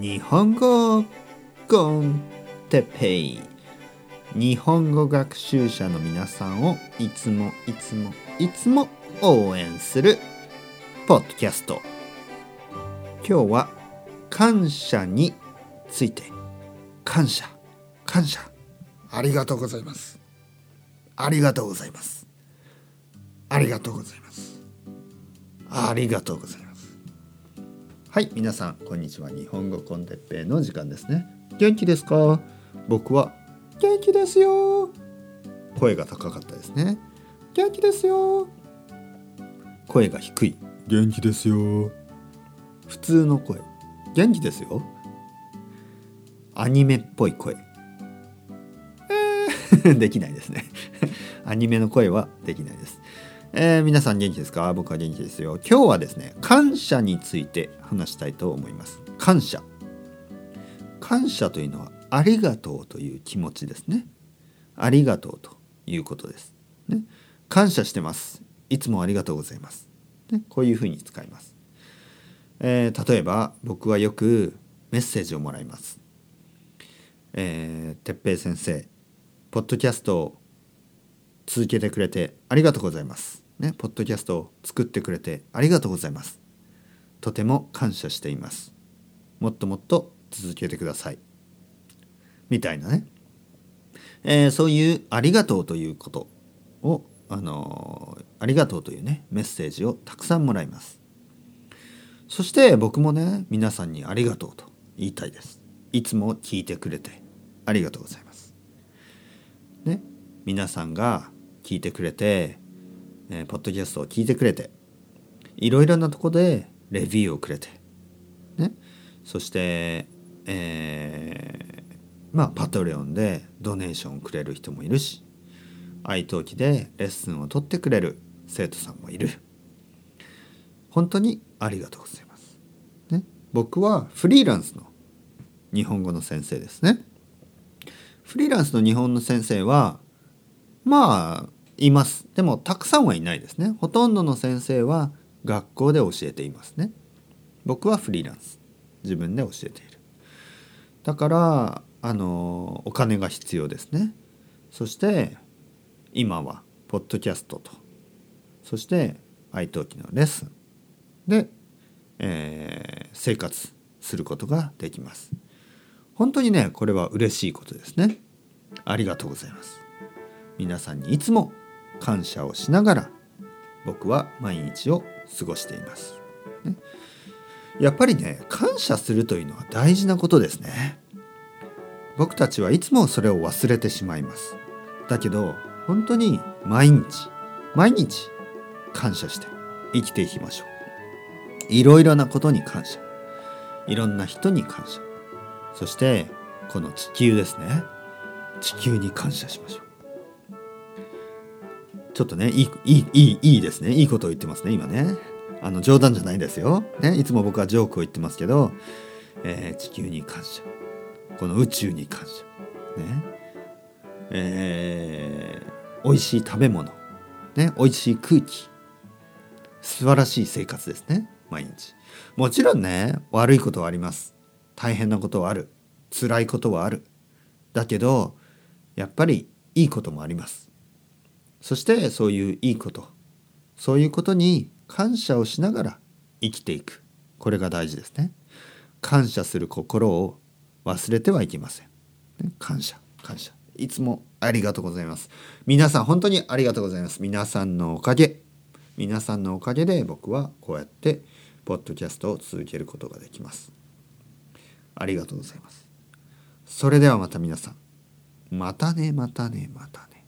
日本語コンテペイ。日本語学習者の皆さんをいつもいつもいつも応援するポッドキャスト。今日は感謝について。感謝。感謝。ありがとうございます。ありがとうございます。ありがとうございます。ありがとうございます。はい皆さんこんにちは。日本語コンテッペイの時間ですね。元気ですか？僕は元気ですよ。声が高かったですね。元気ですよ。声が低い。元気ですよ。普通の声。元気ですよ。アニメっぽい声。えー できないですね。アニメの声はできないです。えー、皆さん元気ですか？僕は元気ですよ。今日はですね、感謝について話したいと思います。感謝。感謝というのはありがとうという気持ちですね。ありがとうということです。ね、感謝してます。いつもありがとうございます。ね、こういうふうに使います。えー、例えば僕はよくメッセージをもらいます。えー、てっ先生、ポッドキャストを続けてくれてありがとうございます。ね、ポッドキャストを作ってくれてありがとうございます。とても感謝しています。もっともっと続けてください。みたいなね。えー、そういうありがとうということを、あのー、ありがとうというね、メッセージをたくさんもらいます。そして僕もね、皆さんにありがとうと言いたいです。いつも聞いてくれてありがとうございます。ね、皆さんが聞いてくれて、えー、ポッドキャストを聞いてくれていろいろなとこでレビューをくれて、ね、そして、えー、まあパトレオンでドネーションをくれる人もいるし愛登記でレッスンを取ってくれる生徒さんもいる。本当にありがとうございます、ね、僕はフリーランスの日本語の先生ですね。フリーランスの日本の先生はまあいます。でもたくさんはいないですね。ほとんどの先生は学校で教えていますね。僕はフリーランス。自分で教えている。だからあのお金が必要ですね。そして今はポッドキャストと。そして愛登記のレッスン。で、えー、生活することができます。本当にねこれは嬉しいことですね。ありがとうございます。皆さんにいつも感謝をしながら僕は毎日を過ごしています。ね、やっぱりね感謝するというのは大事なことですね。僕たちはいつもそれを忘れてしまいます。だけど本当に毎日毎日感謝して生きていきましょう。いろいろなことに感謝。いろんな人に感謝。そしてこの地球ですね。地球に感謝しましょう。ちょっとね、いい、いい、いいですね。いいことを言ってますね、今ね。あの、冗談じゃないですよ。ね、いつも僕はジョークを言ってますけど、えー、地球に感謝。この宇宙に感謝。ね。えー、美味しい食べ物。ね、美味しい空気。素晴らしい生活ですね、毎日。もちろんね、悪いことはあります。大変なことはある。辛いことはある。だけど、やっぱりいいこともあります。そしてそういういいことそういうことに感謝をしながら生きていく。これが大事ですね。感謝する心を忘れてはいけません、感謝感謝。いつもありがとうございます。皆さん本当にありがとうございます。皆さんのおかげ。皆さんのおかげで僕はこうやってポッドキャストを続けることができます。ありがとうございます。それではまた皆さん。またねまたねまたね。